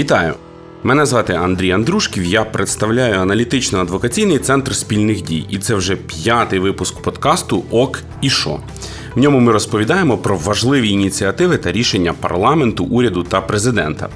Вітаю! Мене звати Андрій Андрушків. Я представляю аналітично-адвокаційний центр спільних дій, і це вже п'ятий випуск подкасту Ок і Шо. В ньому ми розповідаємо про важливі ініціативи та рішення парламенту, уряду та президента.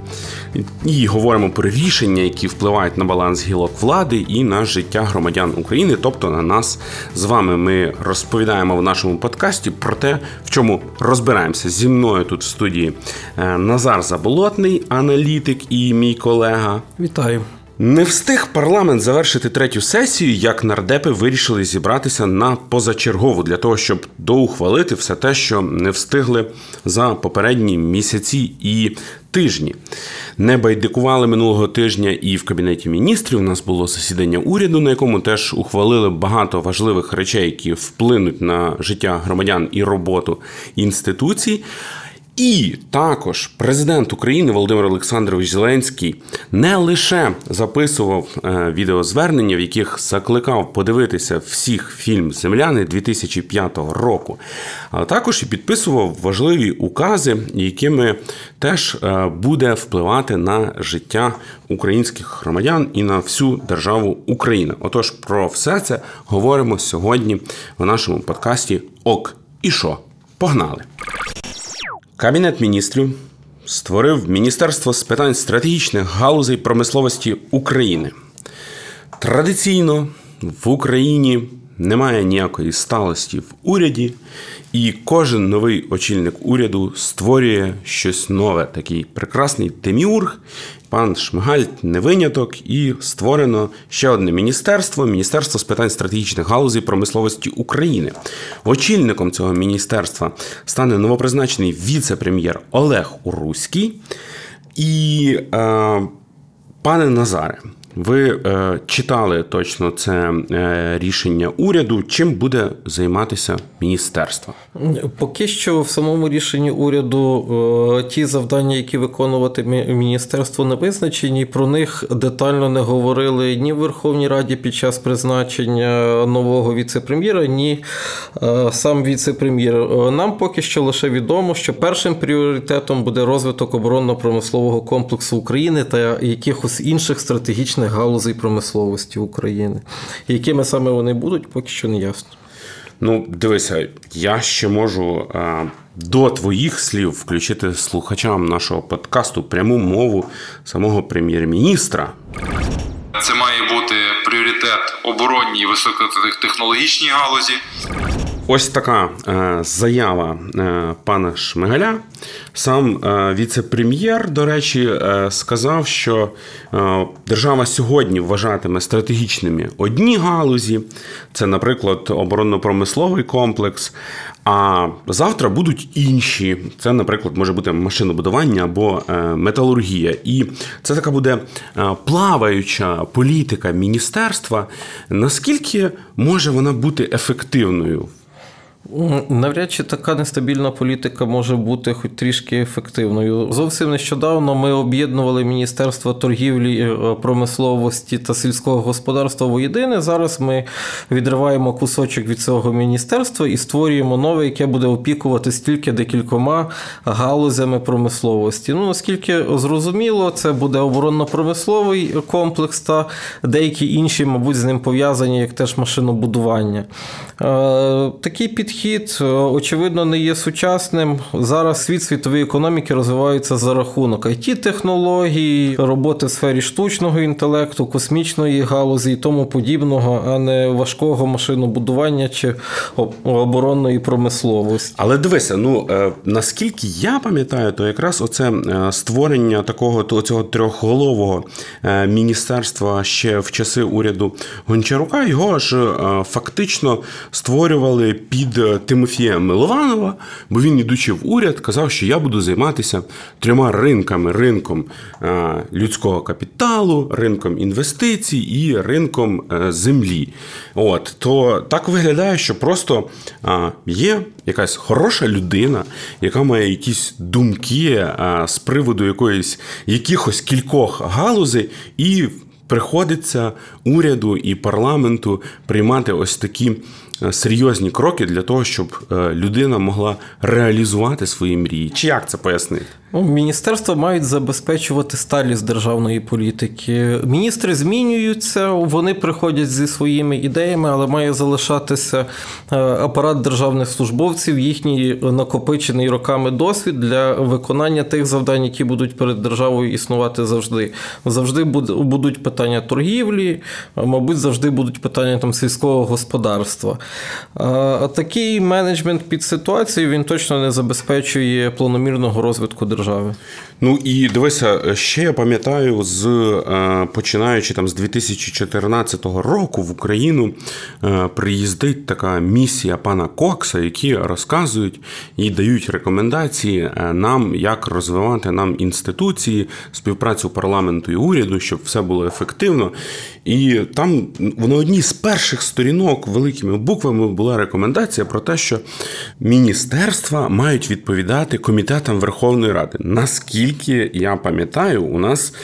І говоримо про рішення, які впливають на баланс гілок влади і на життя громадян України, тобто на нас з вами. Ми розповідаємо в нашому подкасті про те, в чому розбираємося зі мною тут в студії е, Назар Заболотний, аналітик і мій колега. Вітаю. Не встиг парламент завершити третю сесію, як нардепи вирішили зібратися на позачергову для того, щоб доухвалити все те, що не встигли за попередні місяці і тижні. Не байдикували минулого тижня і в кабінеті міністрів. У нас було засідання уряду, на якому теж ухвалили багато важливих речей, які вплинуть на життя громадян і роботу інституцій. І також президент України Володимир Олександрович Зеленський не лише записував е, відеозвернення, в яких закликав подивитися всіх фільм Земляни 2005 року, а також і підписував важливі укази, якими теж е, буде впливати на життя українських громадян і на всю державу Україна. Отож, про все це говоримо сьогодні в нашому подкасті Ок і що? Погнали! Кабінет міністрів створив Міністерство з питань стратегічних галузей промисловості України. Традиційно в Україні немає ніякої сталості в уряді, і кожен новий очільник уряду створює щось нове, такий прекрасний деміург. Пан Шмигаль не виняток, і створено ще одне міністерство міністерство з питань стратегічних галузей промисловості України. Очільником цього міністерства стане новопризначений віце-прем'єр Олег Уруський. І е, пане Назаре, ви е, читали точно це е, рішення уряду. Чим буде займатися міністерство? Поки що в самому рішенні уряду е, ті завдання, які виконувати міністерство, не визначені. Про них детально не говорили ні в Верховній Раді під час призначення нового віце-прем'єра, ні е, сам віце-прем'єр. Е, нам поки що лише відомо, що першим пріоритетом буде розвиток оборонно-промислового комплексу України та якихось інших стратегічних різних галузей промисловості України. Якими саме вони будуть, поки що не ясно. Ну, дивися, я ще можу а, до твоїх слів включити слухачам нашого подкасту пряму мову самого прем'єр-міністра. Це має бути пріоритет оборонній і високотехнологічній галузі. Ось така е, заява е, пана Шмигаля. Сам е, віце-прем'єр, до речі, сказав, що держава сьогодні вважатиме стратегічними одні галузі, це, наприклад, оборонно-промисловий комплекс. А завтра будуть інші. Це, наприклад, може бути машинобудування або металургія. І це така буде плаваюча політика міністерства. Наскільки може вона бути ефективною? Навряд чи така нестабільна політика може бути хоч трішки ефективною. Зовсім нещодавно ми об'єднували Міністерство торгівлі, е, промисловості та сільського господарства воєдине. Зараз ми відриваємо кусочок від цього міністерства і створюємо нове, яке буде опікуватись тільки декількома галузями промисловості. Ну наскільки зрозуміло, це буде оборонно-промисловий комплекс та деякі інші, мабуть, з ним пов'язані, як теж машинобудування. Е, такий підхід підхід, е, очевидно, не є сучасним. Зараз світ світової економіки розвивається за рахунок it технологій, роботи в сфері штучного інтелекту, космічної галузі і тому подібного, а не важкого машинобудування чи оборонної промисловості. Але дивися, ну е, наскільки я пам'ятаю, то якраз оце е, створення такого цього трьохголового міністерства ще в часи уряду Гончарука його ж фактично створювали під Тимофія Милованова, бо він, ідучи в уряд, казав, що я буду займатися трьома ринками: ринком е, людського капіталу, ринком інвестицій і ринком е, землі. От то так виглядає, що просто е, є якась хороша людина, яка має якісь думки з приводу якоїсь якихось кількох галузей і приходиться уряду і парламенту приймати ось такі е, серйозні кроки для того, щоб е, людина могла реалізувати свої мрії? Чи як це пояснити? Ну, Міністерства мають забезпечувати сталість державної політики. Міністри змінюються, вони приходять зі своїми ідеями, але має залишатися е, апарат державних службовців, їхній накопичений роками досвід для виконання тих завдань, які будуть перед державою існувати завжди. Завжди будуть питання торгівлі, мабуть, завжди будуть питання там сільського господарства. Такий менеджмент під ситуацією він точно не забезпечує планомірного розвитку держави держави. Ну і дивися, ще я пам'ятаю, з е, починаючи там з 2014 року в Україну е, приїздить така місія пана Кокса, які розказують і дають рекомендації е, нам, як розвивати нам інституції, співпрацю парламенту і уряду, щоб все було ефективно. І там на одній з перших сторінок великими буквами була рекомендація про те, що міністерства мають відповідати комітетам Верховної Ради. Наскільки я пам'ятаю, у нас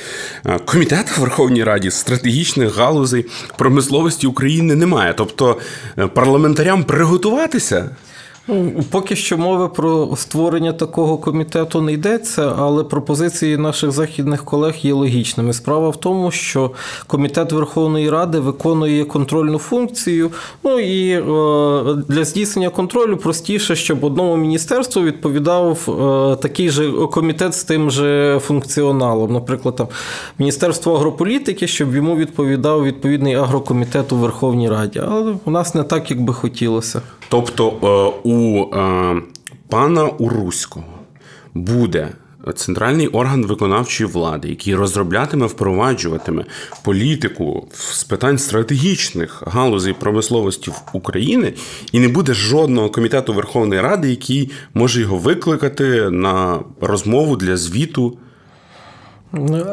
комітет в Верховній Раді стратегічних галузей промисловості України немає. Тобто е, парламентарям приготуватися. Ну, поки що мови про створення такого комітету не йдеться, але пропозиції наших західних колег є логічними. Справа в тому, що комітет Верховної Ради виконує контрольну функцію. Ну і е, для здійснення контролю простіше, щоб одному міністерству відповідав е, такий же комітет з тим же функціоналом. Наприклад, там Міністерство агрополітики, щоб йому відповідав відповідний агрокомітет у Верховній Раді. Але у нас не так, як би хотілося. Тобто е, у е, пана Уруського буде центральний орган виконавчої влади, який розроблятиме, впроваджуватиме політику з питань стратегічних галузей промисловості в України, і не буде жодного комітету Верховної Ради, який може його викликати на розмову для звіту.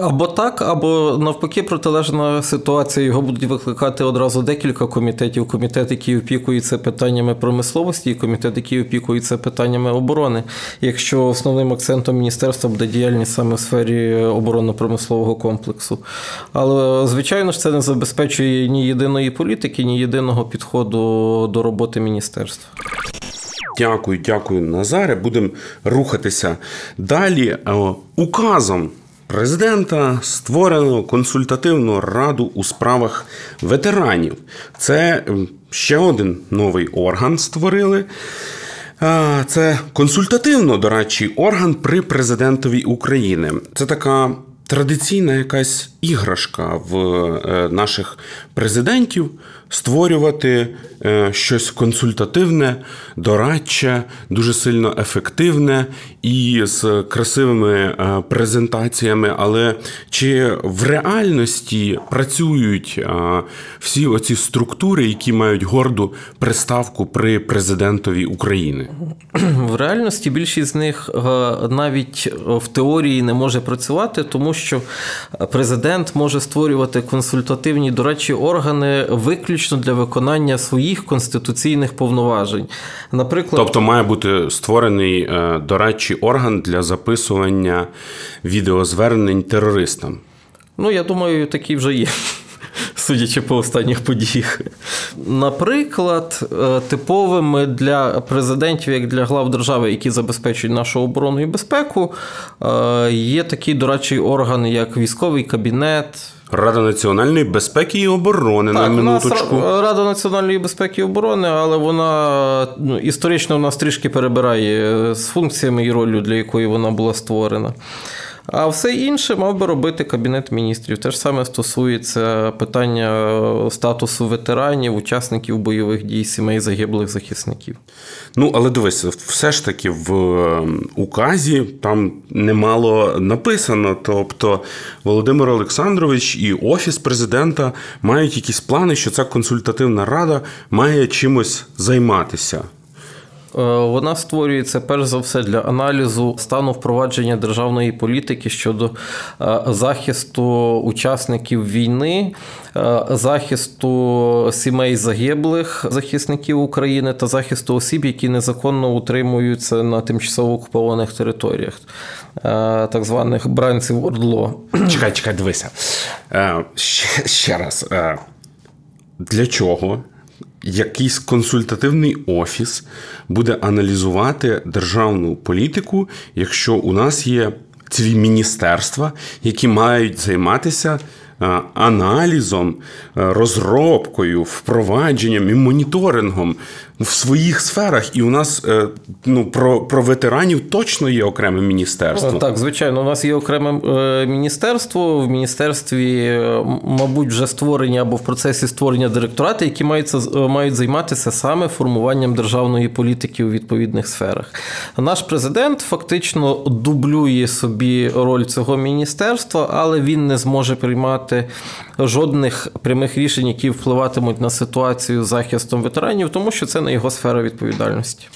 Або так, або навпаки, протилежна ситуація. Його будуть викликати одразу декілька комітетів. Комітет, який опікується питаннями промисловості, і комітет, який опікується питаннями оборони. Якщо основним акцентом міністерства буде діяльність саме в сфері оборонно-промислового комплексу. Але, звичайно ж, це не забезпечує ні єдиної політики, ні єдиного підходу до роботи міністерства. Дякую, дякую, Назаре. Будемо рухатися далі. Указом президента створено консультативну раду у справах ветеранів. Це ще один новий орган створили. Це консультативно дорадчий орган при президентові України. Це така традиційна якась іграшка в е, наших президентів створювати е, щось консультативне, дорадче, дуже сильно ефективне і з красивими е, презентаціями. Але чи в реальності працюють всі оці структури, які мають горду приставку при президентові України? В реальності більшість з них навіть в теорії не може працювати, тому що президент може створювати консультативні дорадчі органи виключно для виконання своїх конституційних повноважень. Наприклад, тобто має бути створений е, дорадчий орган для записування відеозвернень терористам. Ну, я думаю, такий вже є судячи по останніх подіях. Наприклад, е, типовими для президентів, як для глав держави, які забезпечують нашу оборону і безпеку, е, є такий дорадчий орган, як військовий кабінет. Рада національної безпеки і оборони так, на минуточку. У нас Рада національної безпеки і оборони, але вона ну, історично у нас трішки перебирає з функціями і роллю, для якої вона була створена. А все інше мав би робити Кабінет міністрів. Те ж саме стосується питання статусу ветеранів, учасників бойових дій, сімей загиблих захисників. Ну, але дивись, все ж таки в ем, указі там немало написано. Тобто Володимир Олександрович і Офіс президента мають якісь плани, що ця консультативна рада має чимось займатися. Е, вона створюється перш за все для аналізу стану впровадження державної політики щодо е, захисту учасників війни, е, захисту сімей загиблих захисників України та захисту осіб, які незаконно утримуються на тимчасово окупованих територіях, так званих бранців Ордло. Чекай, чекай, дивися. Ще, ще раз. Для чого якийсь консультативний офіс буде аналізувати державну політику, якщо у нас є цілі міністерства, які мають займатися аналізом, е, розробкою, впровадженням і моніторингом в своїх сферах. І у нас е, ну, про про ветеранів точно є окреме міністерство. Так, звичайно, у нас є окреме міністерство. В міністерстві, мабуть, вже створені або в процесі створення директорати, які мають, мають займатися саме формуванням державної політики у відповідних сферах. Наш президент фактично дублює собі роль цього міністерства, але він не зможе приймати приймати жодних прямих рішень, які впливатимуть на ситуацію з захистом ветеранів, тому що це не його сфера відповідальності.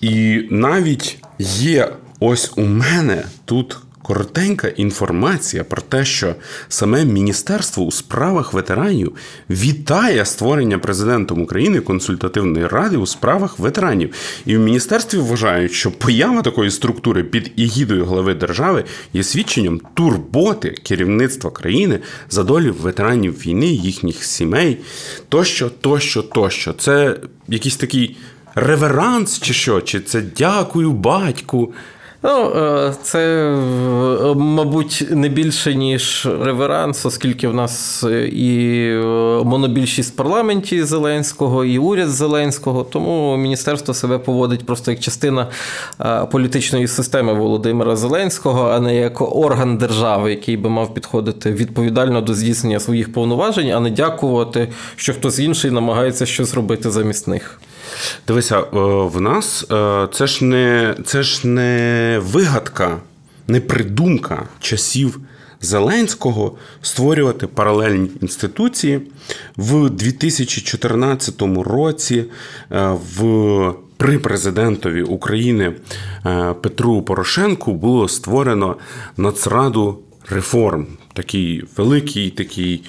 І навіть є ось у мене тут коротенька інформація про те, що саме Міністерство у справах ветеранів вітає створення президентом України консультативної ради у справах ветеранів. І в міністерстві вважають, що поява такої структури під ігідою глави держави є свідченням турботи керівництва країни за долю ветеранів війни, їхніх сімей, тощо, тощо, тощо. Це якийсь такий реверанс, чи що? Чи це дякую батьку? Ну, е, це, е, мабуть, не більше, ніж реверанс, оскільки в нас е, і монобільшість в парламенті Зеленського, і уряд Зеленського. Тому міністерство себе поводить просто як частина політичної системи Володимира Зеленського, а не як орган держави, який би мав підходити відповідально до здійснення своїх повноважень, а не дякувати, що хтось інший намагається щось робити замість них. Дивися, е, в нас е, це ж не це ж не вигадка, не придумка часів Зеленського створювати паралельні інституції в 2014 році е, в. При президентові України Петру Порошенку було створено Нацраду реформ. Такий великий такий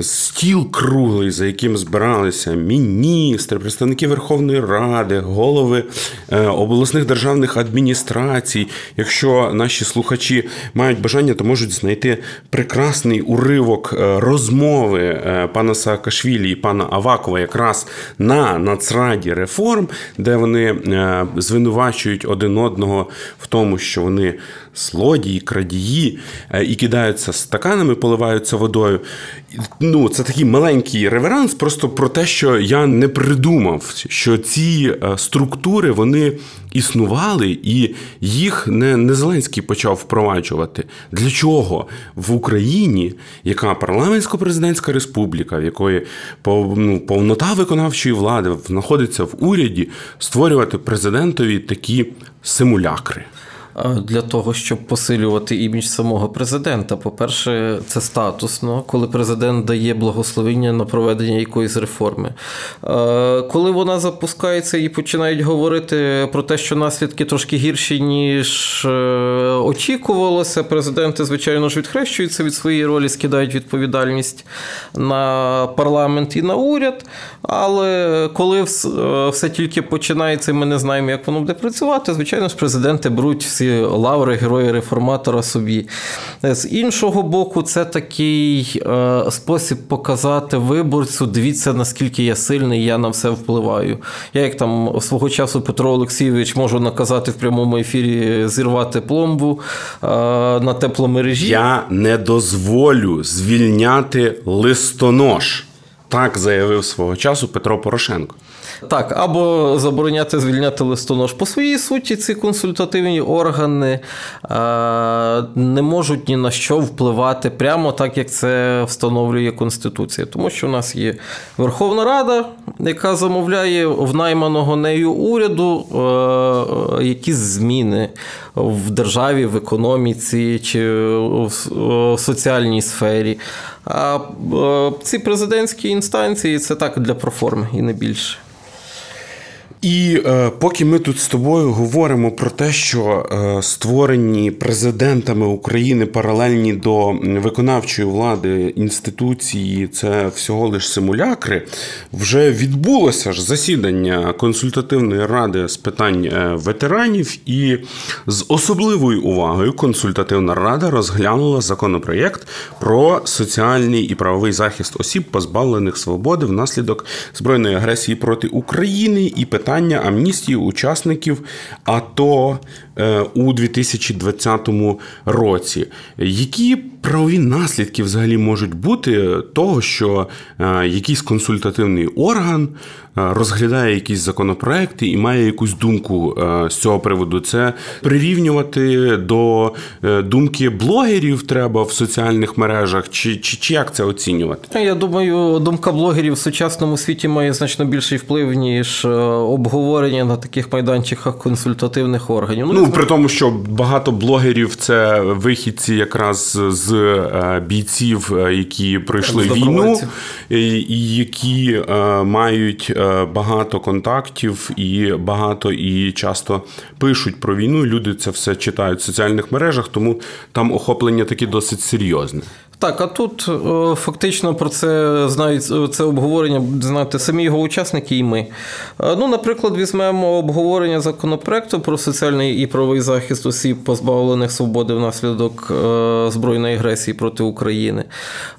стіл круглий, за яким збиралися міністри, представники Верховної Ради, голови е, обласних державних адміністрацій. Якщо наші слухачі мають бажання, то можуть знайти прекрасний уривок е, розмови е, пана Саакашвілі і пана Авакова якраз на нацраді реформ, де вони звинувачують один одного в тому, що вони злодії, крадії і кидаються стаканами, поливаються водою ну, це такий маленький реверанс, просто про те, що я не придумав, що ці е, структури вони існували, і їх не, не Зеленський почав впроваджувати. Для чого в Україні, яка парламентсько-президентська республіка, в якої ну, повнота виконавчої влади знаходиться в уряді, створювати президентові такі симулякри? Для того, щоб посилювати імідж самого президента. По-перше, це статусно, коли президент дає благословення на проведення якоїсь реформи. Коли вона запускається і починають говорити про те, що наслідки трошки гірші, ніж е, очікувалося, президенти, звичайно ж, відхрещуються від своєї ролі, скидають відповідальність на парламент і на уряд. Але коли е, все тільки починається, і ми не знаємо, як воно буде працювати, звичайно ж, президенти беруть всі ці лаври герої реформатора собі. З іншого боку, це такий е, спосіб показати виборцю. Дивіться, наскільки я сильний, я на все впливаю. Я, як там свого часу Петро Олексійович можу наказати в прямому ефірі зірвати пломбу е, на тепломережі. Я не дозволю звільняти листонож. Так заявив свого часу Петро Порошенко. Так, або забороняти звільняти листонож. По своїй суті, ці консультативні органи е, не можуть ні на що впливати прямо так, як це встановлює Конституція. Тому що в нас є Верховна Рада, яка замовляє в найманого нею уряду е, якісь зміни в державі, в економіці чи в соціальній сфері. А е, ці президентські інстанції це так для проформи і не більше. І е, поки ми тут з тобою говоримо про те, що е, створені президентами України паралельні до виконавчої влади інституції, це всього лиш симулякри, вже відбулося ж засідання консультативної ради з питань е, ветеранів, і з особливою увагою консультативна рада розглянула законопроєкт про соціальний і правовий захист осіб, позбавлених свободи внаслідок збройної агресії проти України і питання питання амністії учасників АТО у 2020 році. Які правові наслідки взагалі можуть бути того, що е, якийсь консультативний орган е, розглядає якісь законопроекти і має якусь думку з цього приводу? Це прирівнювати до думки блогерів треба в соціальних мережах, чи, чи, чи як це оцінювати? Я думаю, думка блогерів в сучасному світі має значно більший вплив ніж обговорення на таких майданчиках консультативних органів. Ну, ну при тому, що багато блогерів це вихідці якраз з е, бійців, е, які пройшли війну, і які е, мають багато контактів і багато і часто пишуть про війну. Люди це все читають в соціальних мережах, тому там охоплення таке досить серйозне. Так, а тут е, фактично про це знають це обговорення знати самі його учасники і ми. Е, ну, наприклад, візьмемо обговорення законопроекту про соціальний і правовий захист осіб, позбавлених свободи внаслідок е, збройної агресії проти України.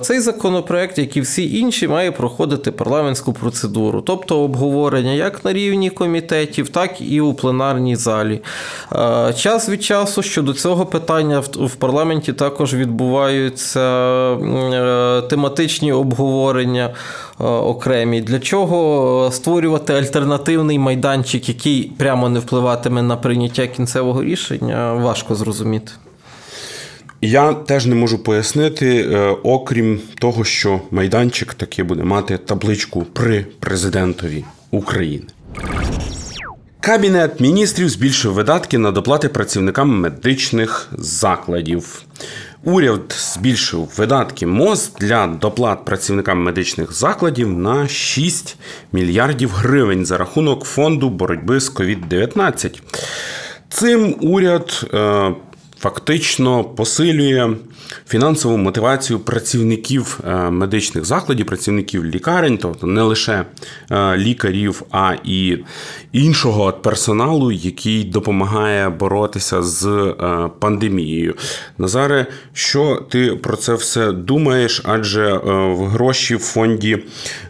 Цей законопроект, як і всі інші, має проходити парламентську процедуру, тобто обговорення як на рівні комітетів, так і у пленарній залі. Час від часу щодо цього питання в парламенті також відбуваються. Е, тематичні обговорення е, окремі. Для чого створювати альтернативний майданчик, який прямо не впливатиме на прийняття кінцевого рішення, важко зрозуміти. Я теж не можу пояснити, е, окрім того, що майданчик таки буде мати табличку при президентові України. Кабінет міністрів збільшив видатки на доплати працівникам медичних закладів. Уряд збільшив видатки МОЗ для доплат працівникам медичних закладів на 6 мільярдів гривень за рахунок фонду боротьби з COVID-19. Цим уряд е, фактично посилює фінансову мотивацію працівників е, медичних закладів, працівників лікарень, тобто не лише е, лікарів, а і іншого персоналу, який допомагає боротися з е, пандемією. Назаре, що ти про це все думаєш? Адже в гроші в фонді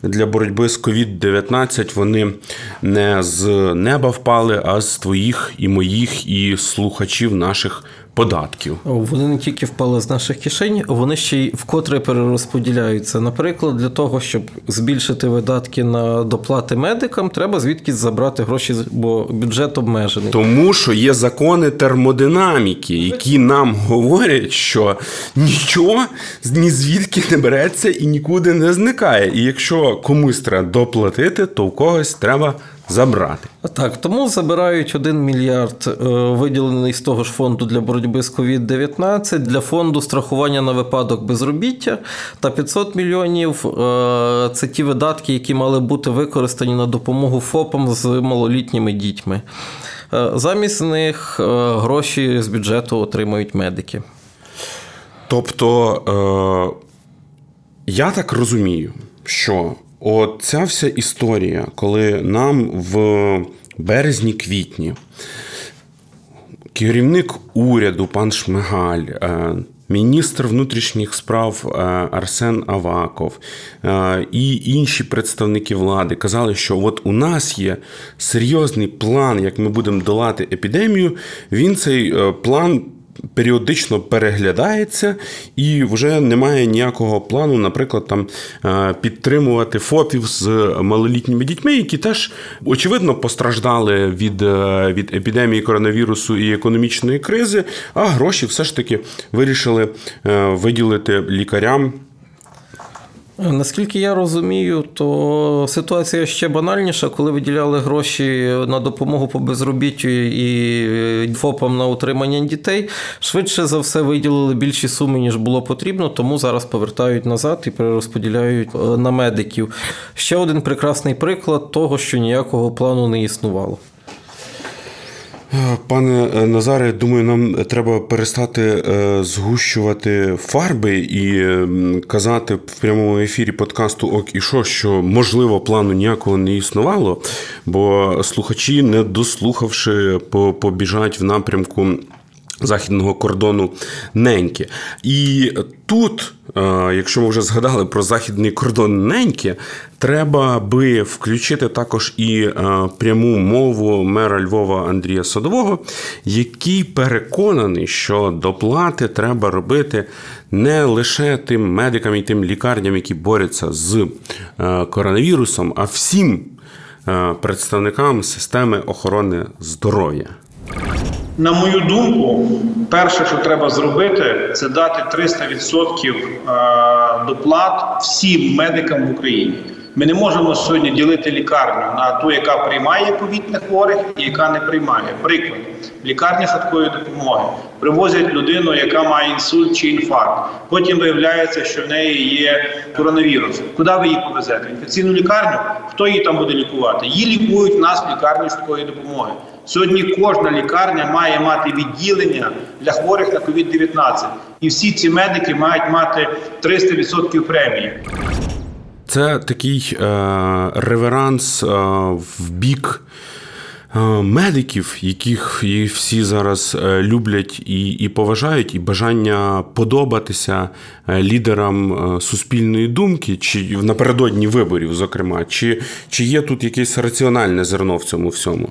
для боротьби з COVID-19 вони не з неба впали, а з твоїх і моїх, і слухачів наших податків. Вони не тільки впали з наших кишень, вони ще й вкотре перерозподіляються. Наприклад, для того, щоб збільшити видатки на доплати медикам, треба звідкись забрати гроші, бо бюджет обмежений. Тому що є закони термодинаміки, які нам говорять, що нічого ні звідки не береться і нікуди не зникає. І якщо комусь треба доплатити, то в когось треба забрати. Так, тому забирають 1 мільярд, е, виділений з того ж фонду для боротьби з COVID-19, для фонду страхування на випадок безробіття та 500 мільйонів е, це ті видатки, які мали бути використані на допомогу ФОПам з малолітніми дітьми. Е, замість них гроші з бюджету отримують медики. Тобто, я так розумію, що От ця вся історія, коли нам в березні-квітні керівник уряду пан Шмигаль, е, міністр внутрішніх справ е, Арсен Аваков е, і інші представники влади казали, що от у нас є серйозний план, як ми будемо долати епідемію. Він цей план періодично переглядається, і вже немає ніякого плану, наприклад, там е, підтримувати ФОПів з малолітніми дітьми, які теж очевидно постраждали від, е, від епідемії коронавірусу і економічної кризи, а гроші все ж таки вирішили е, виділити лікарям. Наскільки я розумію, то ситуація ще банальніша, коли виділяли гроші на допомогу по безробіттю і ФОПам на утримання дітей, швидше за все виділили більші суми, ніж було потрібно, тому зараз повертають назад і перерозподіляють е, на медиків. Ще один прекрасний приклад того, що ніякого плану не існувало. Пане е, Назаре, думаю, нам треба перестати е, згущувати фарби і казати в прямому ефірі подкасту Ок і що, що можливо плану ніякого не існувало, бо слухачі, не дослухавши, побіжать в напрямку західного кордону неньки. І тут, е, якщо ми вже згадали про західний кордон неньки, треба би включити також і е, пряму мову мера Львова Андрія Садового, який переконаний, що доплати треба робити не лише тим медикам і тим лікарням, які борються з е, коронавірусом, а всім представникам системи охорони здоров'я. На мою думку, перше, що треба зробити, це дати 300% е, доплат всім медикам в Україні. Ми не можемо сьогодні ділити лікарню на ту, яка приймає ковідних хворих і яка не приймає. Приклад лікарні швидкої допомоги привозять людину, яка має інсульт чи інфаркт. Потім виявляється, що в неї є коронавірус. Куди ви її повезете? Інфекційну лікарню? Хто її там буде лікувати? Її лікують в нас в лікарні швидкої допомоги. Сьогодні кожна лікарня має мати відділення для хворих на COVID-19. І всі ці медики мають мати 300% премії. Це такий е, реверанс е, в бік. Е, медиків, яких всі зараз е, люблять і і поважають, і бажання подобатися е, лідерам суспільної думки, чи напередодні виборів, зокрема, чи, чи є тут якесь раціональне зерно в цьому всьому?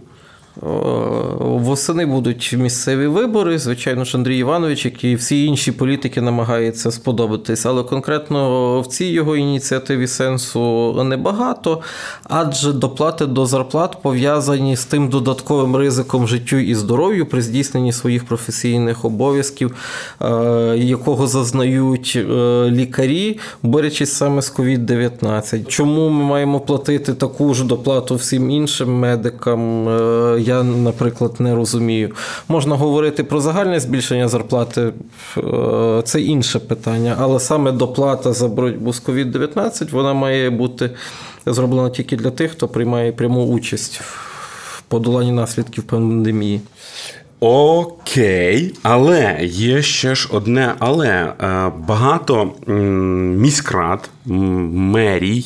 Восени будуть місцеві вибори. Звичайно ж, Андрій Іванович, як і всі інші політики, намагається сподобатись, але конкретно в цій його ініціативі сенсу небагато, адже доплати до зарплат пов'язані з тим додатковим ризиком життю і здоров'ю при здійсненні своїх професійних обов'язків, е, якого зазнають е, лікарі, борючись саме з COVID-19. Чому ми маємо платити таку ж доплату всім іншим медикам? Я, наприклад, не розумію. Можна говорити про загальне збільшення зарплати, е, це інше питання, але саме доплата за боротьбу з COVID-19 вона має бути зроблена тільки для тих, хто приймає пряму участь в подоланні наслідків пандемії. Окей, але є ще ж одне, але е, багато міськрад, мерій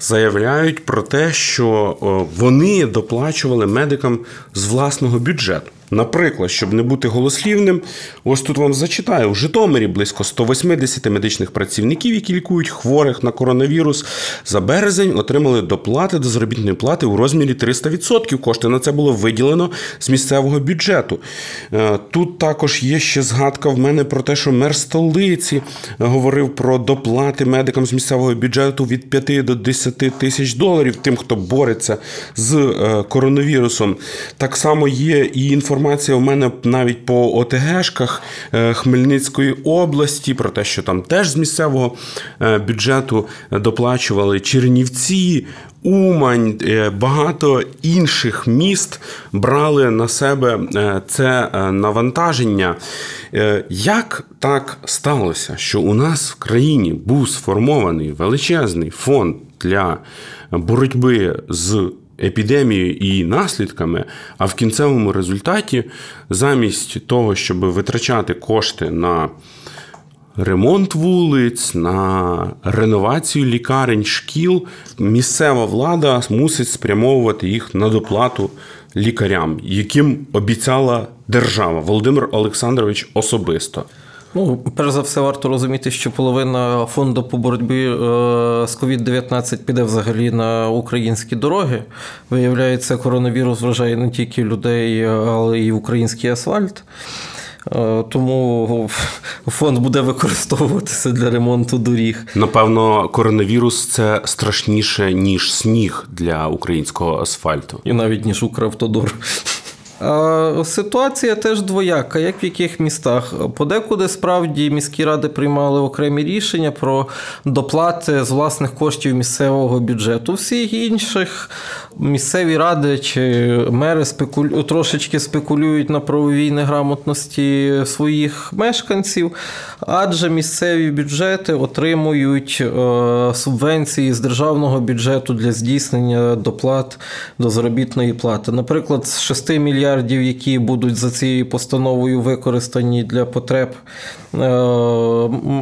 заявляють про те, що вони доплачували медикам з власного бюджету. Наприклад, щоб не бути голослівним, ось тут вам зачитаю: у Житомирі близько 180 медичних працівників, які лікують хворих на коронавірус, за березень отримали доплати до заробітної плати у розмірі 300%. Кошти на це було виділено з місцевого бюджету. Е, тут також є ще згадка в мене про те, що мер столиці говорив про доплати медикам з місцевого бюджету від 5 до 10 тисяч доларів, тим, хто бореться з е, коронавірусом. Так само є і інформація інформація у мене навіть по ОТГшках е, Хмельницької області про те, що там теж з місцевого е, бюджету доплачували Чернівці. Умань, е, багато інших міст брали на себе це навантаження. Як так сталося, що у нас в країні був сформований величезний фонд для боротьби з епідемією і наслідками, а в кінцевому результаті, замість того, щоб витрачати кошти на ремонт вулиць, на реновацію лікарень, шкіл, місцева влада мусить спрямовувати їх на доплату лікарям, яким обіцяла держава Володимир Олександрович особисто. Ну, перш за все, варто розуміти, що половина фонду по боротьбі е, з COVID-19 піде взагалі на українські дороги. Виявляється, коронавірус вражає не тільки людей, але й український асфальт. Е, тому фонд буде використовуватися для ремонту доріг. Напевно, коронавірус це страшніше ніж сніг для українського асфальту, і навіть ніж Укравтодор. Ситуація теж двояка, як в яких містах. Подекуди справді міські ради приймали окремі рішення про доплати з власних коштів місцевого бюджету. Всіх інших місцеві ради чи мери спекулю... трошечки спекулюють на правовій неграмотності своїх мешканців, адже місцеві бюджети отримують е, субвенції з державного бюджету для здійснення доплат до заробітної плати. Наприклад, з 6 мільярдів, які будуть за цією постановою використані для потреб е,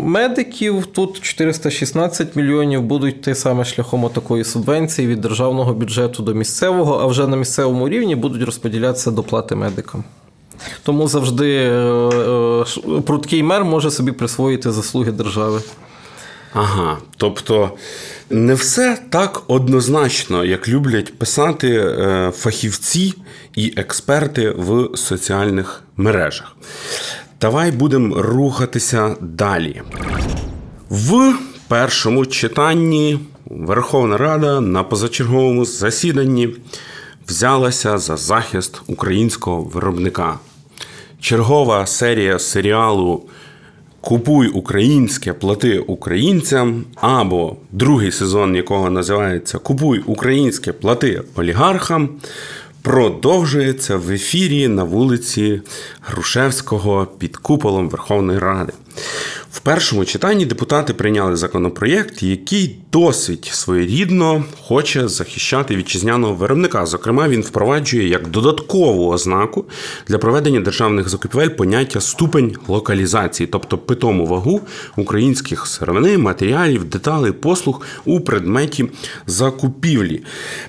медиків, тут 416 мільйонів будуть те саме шляхом такої субвенції від державного бюджету до місцевого, а вже на місцевому рівні будуть розподілятися доплати медикам. Тому завжди е, е, прудкий мер може собі присвоїти заслуги держави. Ага, тобто не все так однозначно, як люблять писати е, фахівці і експерти в соціальних мережах. Давай будемо рухатися далі. В першому читанні Верховна Рада на позачерговому засіданні взялася за захист українського виробника. Чергова серія серіалу Купуй українське, плати українцям, або другий сезон, якого називається Купуй українське, плати олігархам, продовжується в ефірі на вулиці Грушевського під куполом Верховної Ради. В першому читанні депутати прийняли законопроєкт, який досить своєрідно хоче захищати вітчизняного виробника. Зокрема, він впроваджує як додаткову ознаку для проведення державних закупівель поняття ступень локалізації, тобто питому вагу українських сировини, матеріалів, деталей, послуг у предметі закупівлі.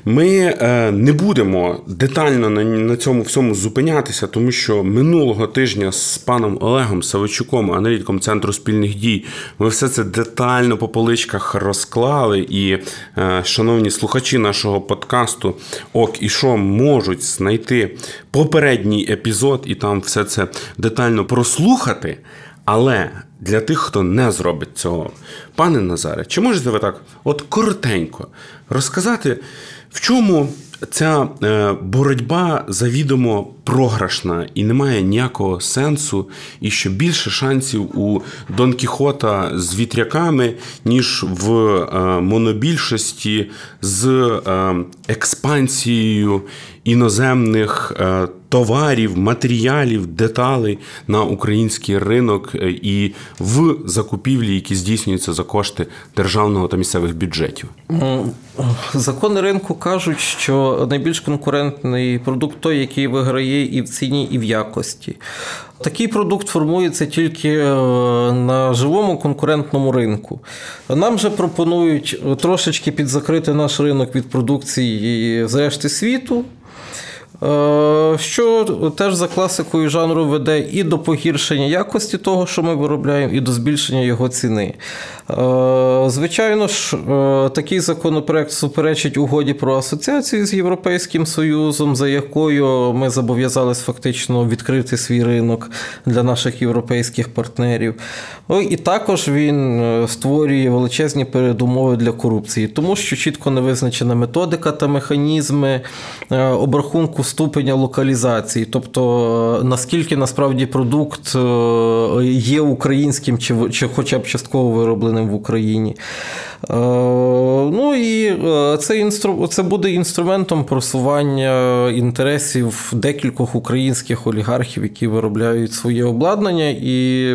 Ми е, не будемо детально на цьому всьому зупинятися, тому що минулого тижня з паном Олегом Савичуком, аналітиком центру спільних дій. Ми все це детально по поличках розклали. І, е, шановні слухачі нашого подкасту Ок і Шо можуть знайти попередній епізод і там все це детально прослухати. Але для тих, хто не зробить цього, пане Назаре, чи можете ви так, от коротенько розказати, в чому ця е, боротьба завідомо програшна і немає ніякого сенсу, і що більше шансів у Дон Кіхота з вітряками, ніж в е, монобільшості з е, експансією іноземних товарів, матеріалів, деталей на український ринок і в закупівлі, які здійснюються за кошти державного та місцевих бюджетів. Закони ринку кажуть, що найбільш конкурентний продукт той, який виграє і в ціні, і в якості. Такий продукт формується тільки е, на живому конкурентному ринку. Нам же пропонують трошечки підзакрити наш ринок від продукції з решти світу. Е, що теж за класикою жанру веде і до погіршення якості того, що ми виробляємо, і до збільшення його ціни. Е, звичайно ж, е, такий законопроект суперечить угоді про асоціацію з Європейським Союзом, за якою ми зобов'язались фактично відкрити свій ринок для наших європейських партнерів. І також він створює величезні передумови для корупції, тому що чітко не визначена методика та механізми обрахунку ступеня локалізації, тобто наскільки насправді продукт е, є українським чи чи хоча б частково виробленим в Україні. Е, ну і е, це інстру... це буде інструментом просування інтересів декількох українських олігархів, які виробляють своє обладнання і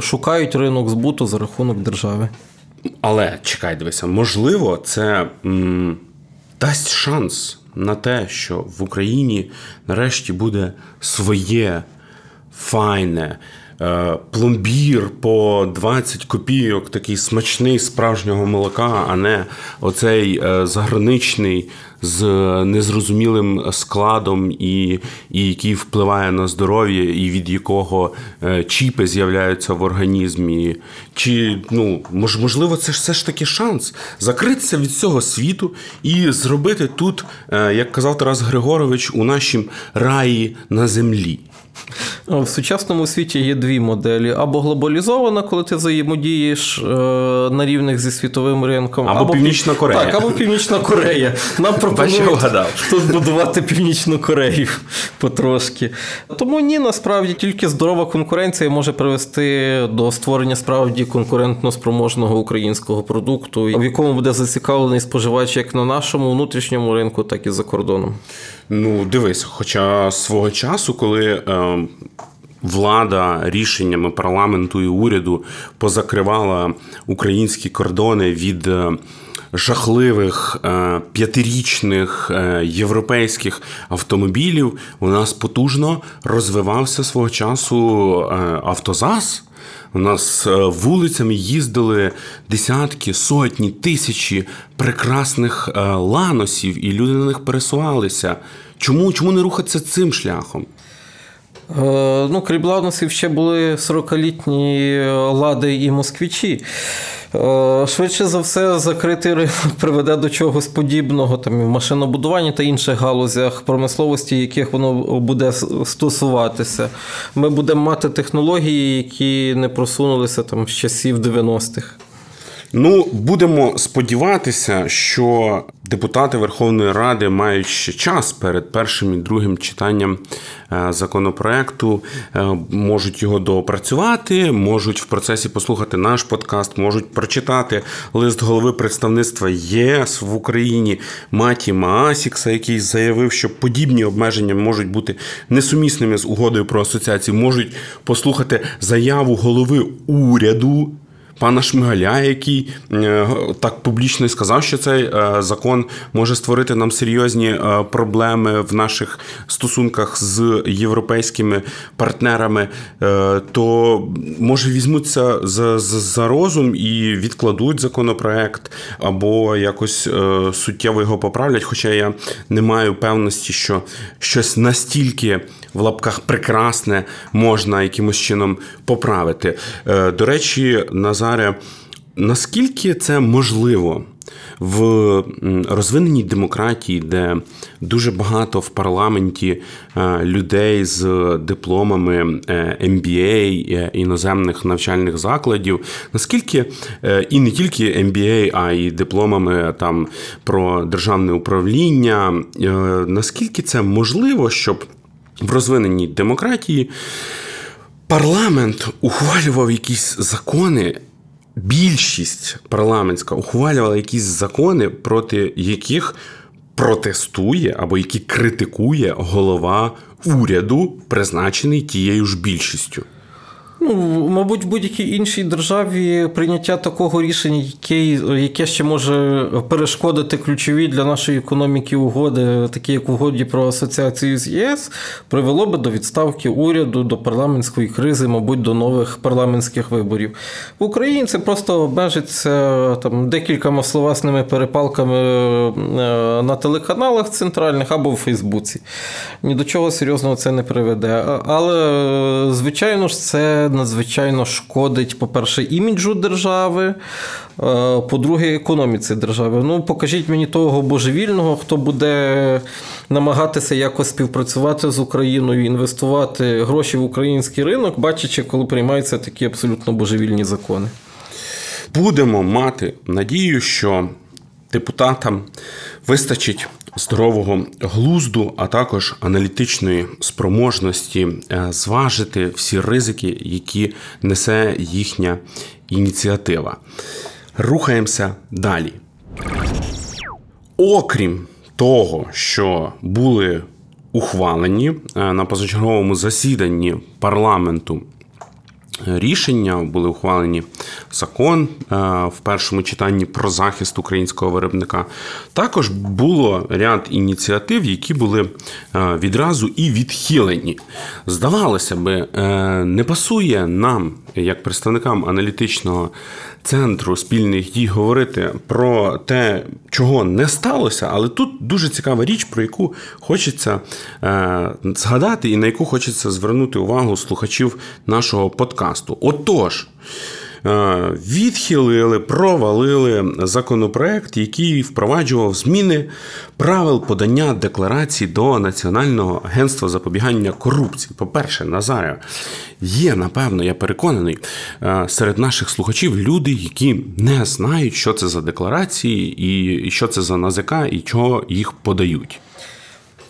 шукають ринок збуту за рахунок держави. Але чекай, дивися, можливо, це м, дасть шанс на те, що в Україні нарешті буде своє файне. Е, пломбір по 20 копійок, такий смачний справжнього молока, а не оцей е, заграничний з незрозумілим складом, і і який впливає на здоров'я, і від якого е, чіпи з'являються в організмі. Чи ну можливо, це ж все ж таки шанс закритися від цього світу і зробити тут, як казав Тарас Григорович, у нашім раї на землі. В сучасному світі є дві моделі: або глобалізована, коли ти взаємодієш е, на рівних зі світовим ринком, або, або Північна Корея. Так, або Північна Корея. Нам пропонують тут будувати Північну Корею потрошки. Тому ні, насправді тільки здорова конкуренція може привести до створення справді конкурентно спроможного українського продукту, в якому буде зацікавлений споживач як на нашому внутрішньому ринку, так і за кордоном. Ну, дивись, хоча свого часу, коли. Е... Влада рішеннями парламенту і уряду позакривала українські кордони від е, жахливих е, п'ятирічних е, європейських автомобілів. У нас потужно розвивався свого часу автозас. У нас вулицями їздили десятки, сотні, тисячі прекрасних ланосів, і люди на них пересувалися. Чому, Чому не рухатися цим шляхом? Ну, крім ланосів, ще були 40-літні лади і москвічі. Швидше за все, закритий ринок приведе до чогось подібного там і в машинобудуванні та інших галузях промисловості, яких воно буде стосуватися. Ми будемо мати технології, які не просунулися там з часів 90-х. Ну, будемо сподіватися, що депутати Верховної Ради мають ще час перед першим і другим читанням е, законопроекту, е, можуть його доопрацювати, можуть в процесі послухати наш подкаст, можуть прочитати. Лист голови представництва ЄС в Україні Маті Маасікса, який заявив, що подібні обмеження можуть бути несумісними з угодою про асоціацію, можуть послухати заяву голови уряду пана Шмигаля, який е, так публічно сказав, що цей е, закон може створити нам серйозні е, проблеми в наших стосунках з європейськими партнерами, то може візьмуться за, за, за розум і відкладуть законопроект або якось суттєво його поправлять. Хоча я не маю певності, що щось настільки в лапках прекрасне можна якимось чином поправити. До речі, Назар Назаре, наскільки це можливо в розвиненій демократії, де дуже багато в парламенті е, людей з дипломами MBA е, е, іноземних навчальних закладів, наскільки і не тільки MBA, а й дипломами там про державне управління, наскільки це можливо, щоб в розвиненій демократії парламент ухвалював якісь закони, більшість парламентська ухвалювала якісь закони, проти яких протестує або які критикує голова уряду, призначений тією ж більшістю. Ну, мабуть, в будь-якій іншій державі прийняття такого рішення, яке яке ще може перешкодити ключові для нашої економіки угоди, такі як угоді про асоціацію з ЄС, привело би до відставки уряду, до парламентської кризи, мабуть, до нових парламентських виборів. В Україні це просто обмежиться там декількома словасними перепалками е, на телеканалах центральних або в Фейсбуці. Ні до чого серйозного це не приведе. Але, звичайно ж, це надзвичайно шкодить, по-перше, іміджу держави, е, по-друге, економіці держави. Ну, покажіть мені того божевільного, хто буде намагатися якось співпрацювати з Україною, інвестувати гроші в український ринок, бачачи, коли приймаються такі абсолютно божевільні закони. Будемо мати надію, що депутатам вистачить здорового глузду, а також аналітичної спроможності е, зважити всі ризики, які несе їхня ініціатива. Рухаємося далі. Окрім того, що були ухвалені е, на позачерговому засіданні парламенту рішення, були ухвалені закон е, в першому читанні про захист українського виробника. Також було ряд ініціатив, які були е, відразу і відхилені. Здавалося би, е, не пасує нам, як представникам аналітичного центру спільних дій, говорити про те, чого не сталося, але тут дуже цікава річ, про яку хочеться згадати, і на яку хочеться звернути увагу слухачів нашого подкасту. Отож. Відхилили, провалили законопроект, який впроваджував зміни правил подання декларацій до Національного агентства запобігання корупції. По-перше, Назаре, є, напевно, я переконаний, серед наших слухачів люди, які не знають, що це за декларації, і що це за НАЗК, і чого їх подають.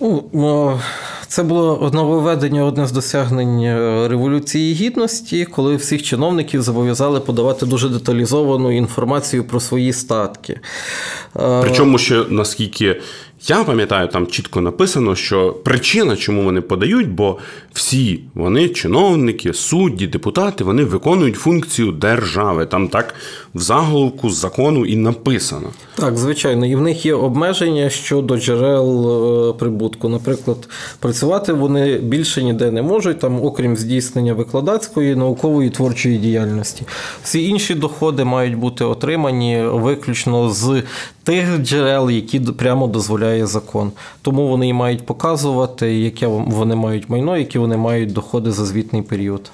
Ну, це було нововведення, одне з досягнень е, Революції Гідності, коли всіх чиновників зобов'язали подавати дуже деталізовану інформацію про свої статки. Е, Причому, що наскільки я пам'ятаю, там чітко написано, що причина, чому вони подають, бо всі вони, чиновники, судді, депутати, вони виконують функцію держави. Там так в заголовку закону і написано. Так, звичайно, і в них є обмеження щодо джерел е, прибутку. Наприклад, працювати вони більше ніде не можуть, там, окрім здійснення викладацької, наукової творчої діяльності. Всі інші доходи мають бути отримані виключно з тих джерел, які прямо дозволяє закон. Тому вони і мають показувати, яке вони мають майно, які вони мають доходи за звітний період.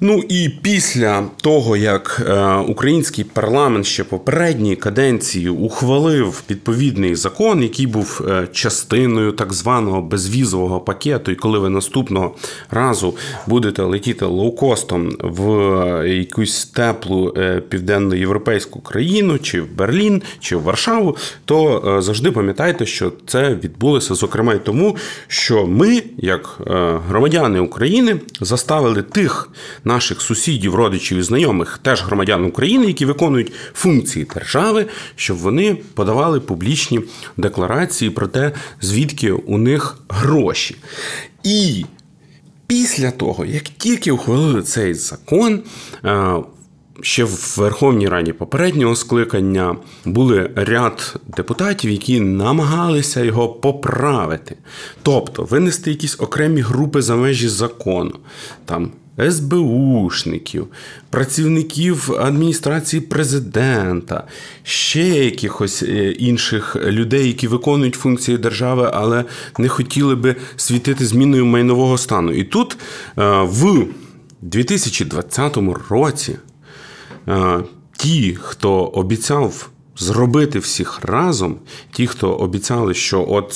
Ну і після того, як е, український парламент ще попередньої каденції ухвалив відповідний закон, який був е, частиною так званого безвізового пакету, і коли ви наступного разу будете летіти лоукостом в е, якусь теплу південноєвропейську країну, чи в Берлін, чи в Варшаву, то завжди пам'ятайте, що це відбулося зокрема й тому, що ми, як громадяни України, заставили тих наших сусідів, родичів і знайомих, теж громадян України, які виконують функції держави, щоб вони подавали публічні декларації про те, звідки у них гроші. І після того, як тільки ухвалили цей закон, е, Ще в Верховній Раді попереднього скликання були ряд депутатів, які намагалися його поправити, тобто винести якісь окремі групи за межі закону, там СБУшників, працівників адміністрації президента, ще якихось е, інших людей, які виконують функції держави, але не хотіли би світити зміною майнового стану. І тут е, в 2020 році е, ті, хто обіцяв зробити всіх разом. Ті, хто обіцяли, що от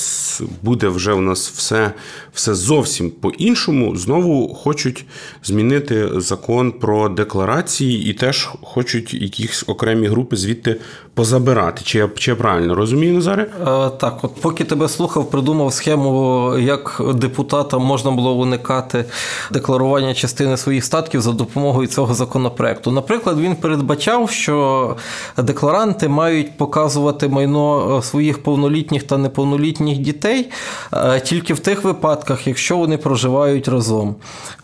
буде вже у нас все все зовсім по-іншому, знову хочуть змінити закон про декларації і теж хочуть якісь окремі групи звідти позабирати. Чи я чи я правильно розумію, Назаре? Е, так, от поки тебе слухав, придумав схему, як депутатам можна було уникати декларування частини своїх статків за допомогою цього законопроекту. Наприклад, він передбачав, що декларанти мають показувати майно е, своїх повнолітніх та неповнолітніх дітей е, тільки в тих випадках, якщо вони проживають разом.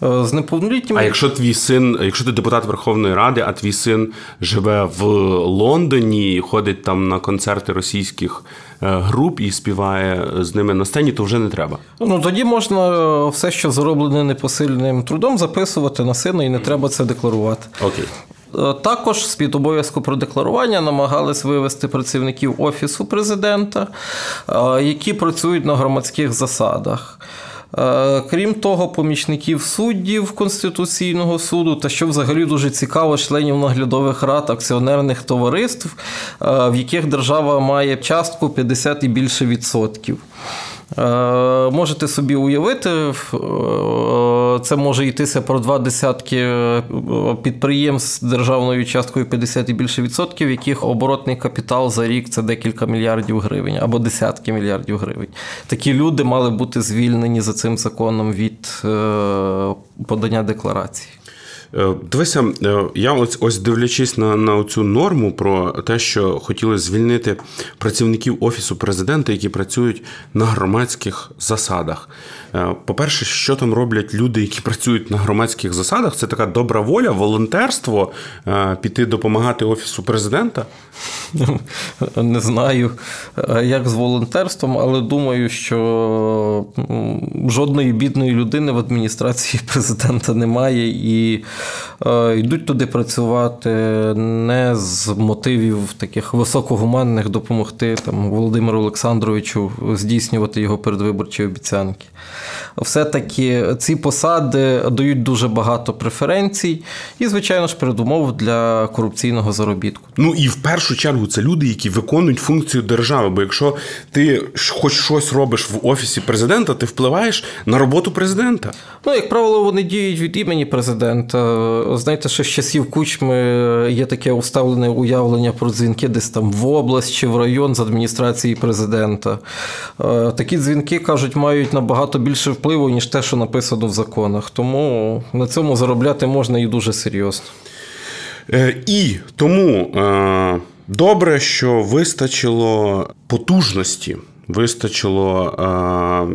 З неповнолітніми... А якщо твій син, якщо ти депутат Верховної Ради, а твій син живе в Лондоні ходить там на концерти російських е, груп і співає з ними на сцені, то вже не треба. Ну тоді можна е, все, що зароблене непосильним трудом, записувати на сина, і не треба це декларувати. Окей. Е, також з під обов'язку про декларування намагались вивести працівників Офісу президента, які працюють на громадських засадах. Е, крім того, помічників суддів Конституційного суду, та що взагалі дуже цікаво, членів наглядових рад акціонерних товариств, е, в яких держава має частку 50 і більше відсотків. Е, можете собі уявити, е, це може йтися про два десятки е, підприємств з державною часткою 50 і більше відсотків, яких оборотний капітал за рік це декілька мільярдів гривень або десятки мільярдів гривень. Такі люди мали бути звільнені за цим законом від подання декларації. Е, дивися, е, я ось ось дивлячись на на цю норму про те, що хотіли звільнити працівників офісу президента, які працюють на громадських засадах. Е, по-перше, що там роблять люди, які працюють на громадських засадах? Це така добра воля, волонтерство піти допомагати офісу президента. Не знаю, як з волонтерством, але думаю, що жодної бідної людини в адміністрації президента немає і е, йдуть туди працювати не з мотивів таких високогуманних допомогти там Володимиру Олександровичу здійснювати його передвиборчі обіцянки. Все-таки ці посади дають дуже багато преференцій і, звичайно ж, передумов для корупційного заробітку. Ну і в першу чергу це люди, які виконують функцію держави. Бо якщо ти хоч щось робиш в офісі президента, ти впливаєш на роботу президента. Ну, як правило, вони діють від імені президента. Знаєте, що з часів кучми є таке уставлене уявлення про дзвінки десь там в область чи в район з адміністрації президента. Е, такі дзвінки кажуть, мають набагато більше впливу, ніж те, що написано в законах. Тому на цьому заробляти можна і дуже серйозно. Е, і тому е, добре, що вистачило потужності. Вистачило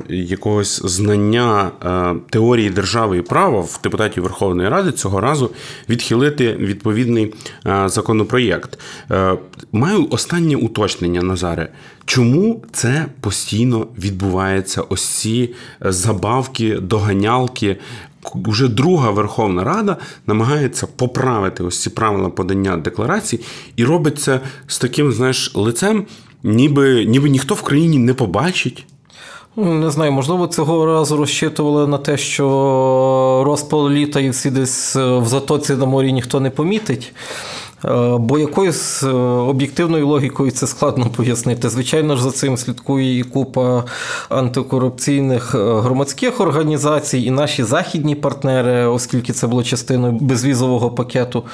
е, якогось знання е, теорії держави і права в депутатів Верховної Ради цього разу відхилити відповідний е, законопроєкт. Е, маю останнє уточнення, Назаре. Чому це постійно відбувається? Ось ці забавки, доганялки? Уже друга Верховна Рада намагається поправити ось ці правила подання декларацій і робить це з таким, знаєш, лицем ніби ніби ніхто в країні не побачить. Ну, не знаю, можливо, цього разу розчитували на те, що розпал літа і всі десь в затоці на морі ніхто не помітить. Е, бо якоюсь е, об'єктивною логікою це складно пояснити. Звичайно ж, за цим слідкує і купа антикорупційних е, громадських організацій, і наші західні партнери, оскільки це було частиною безвізового пакету.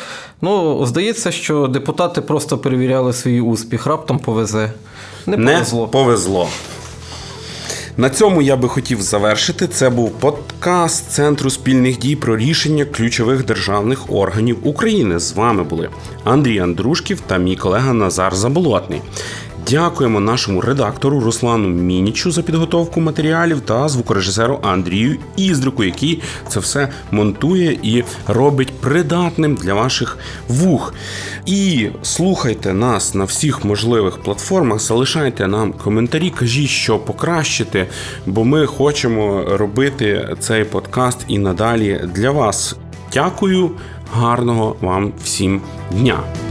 Ну, здається, що депутати просто перевіряли свій успіх, раптом повезе. Не повезло. Не повезло. На цьому я би хотів завершити. Це був подкаст Центру спільних дій про рішення ключових державних органів України. З вами були Андрій Андрушків та мій колега Назар Заболотний. Дякуємо нашому редактору Руслану Мінічу за підготовку матеріалів та звукорежисеру Андрію Іздрику, який це все монтує і робить придатним для ваших вух. І слухайте нас на всіх можливих платформах, залишайте нам коментарі, кажіть, що покращити, бо ми хочемо робити цей подкаст і надалі для вас. Дякую, гарного вам всім дня!